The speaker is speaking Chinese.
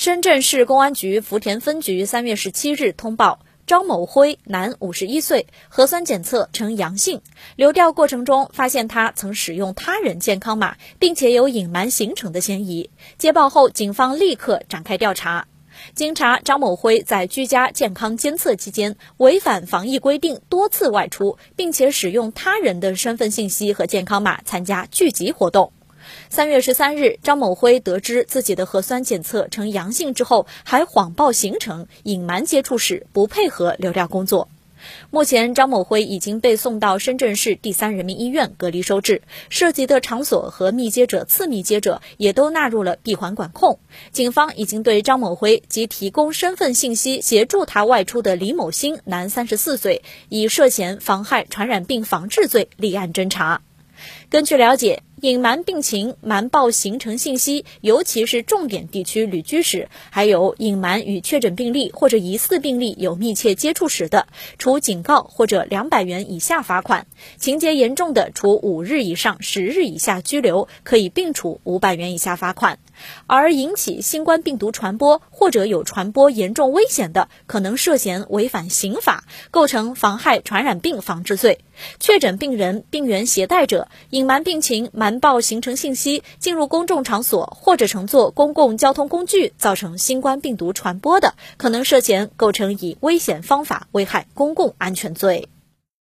深圳市公安局福田分局三月十七日通报，张某辉，男，五十一岁，核酸检测呈阳性。流调过程中发现他曾使用他人健康码，并且有隐瞒行程的嫌疑。接报后，警方立刻展开调查。经查，张某辉在居家健康监测期间违反防疫规定，多次外出，并且使用他人的身份信息和健康码参加聚集活动。三月十三日，张某辉得知自己的核酸检测呈阳性之后，还谎报行程、隐瞒接触史，不配合流调工作。目前，张某辉已经被送到深圳市第三人民医院隔离收治，涉及的场所和密接者、次密接者也都纳入了闭环管控。警方已经对张某辉及提供身份信息协助他外出的李某新（男，三十四岁），以涉嫌妨害传染病防治罪立案侦查。根据了解。隐瞒病情、瞒报行程信息，尤其是重点地区旅居史，还有隐瞒与确诊病例或者疑似病例有密切接触史的，处警告或者两百元以下罚款；情节严重的，处五日以上十日以下拘留，可以并处五百元以下罚款。而引起新冠病毒传播或者有传播严重危险的，可能涉嫌违反刑法，构成妨害传染病防治罪。确诊病人、病原携带者隐瞒病情、瞒报行程信息，进入公众场所或者乘坐公共交通工具，造成新冠病毒传播的，可能涉嫌构成以危险方法危害公共安全罪。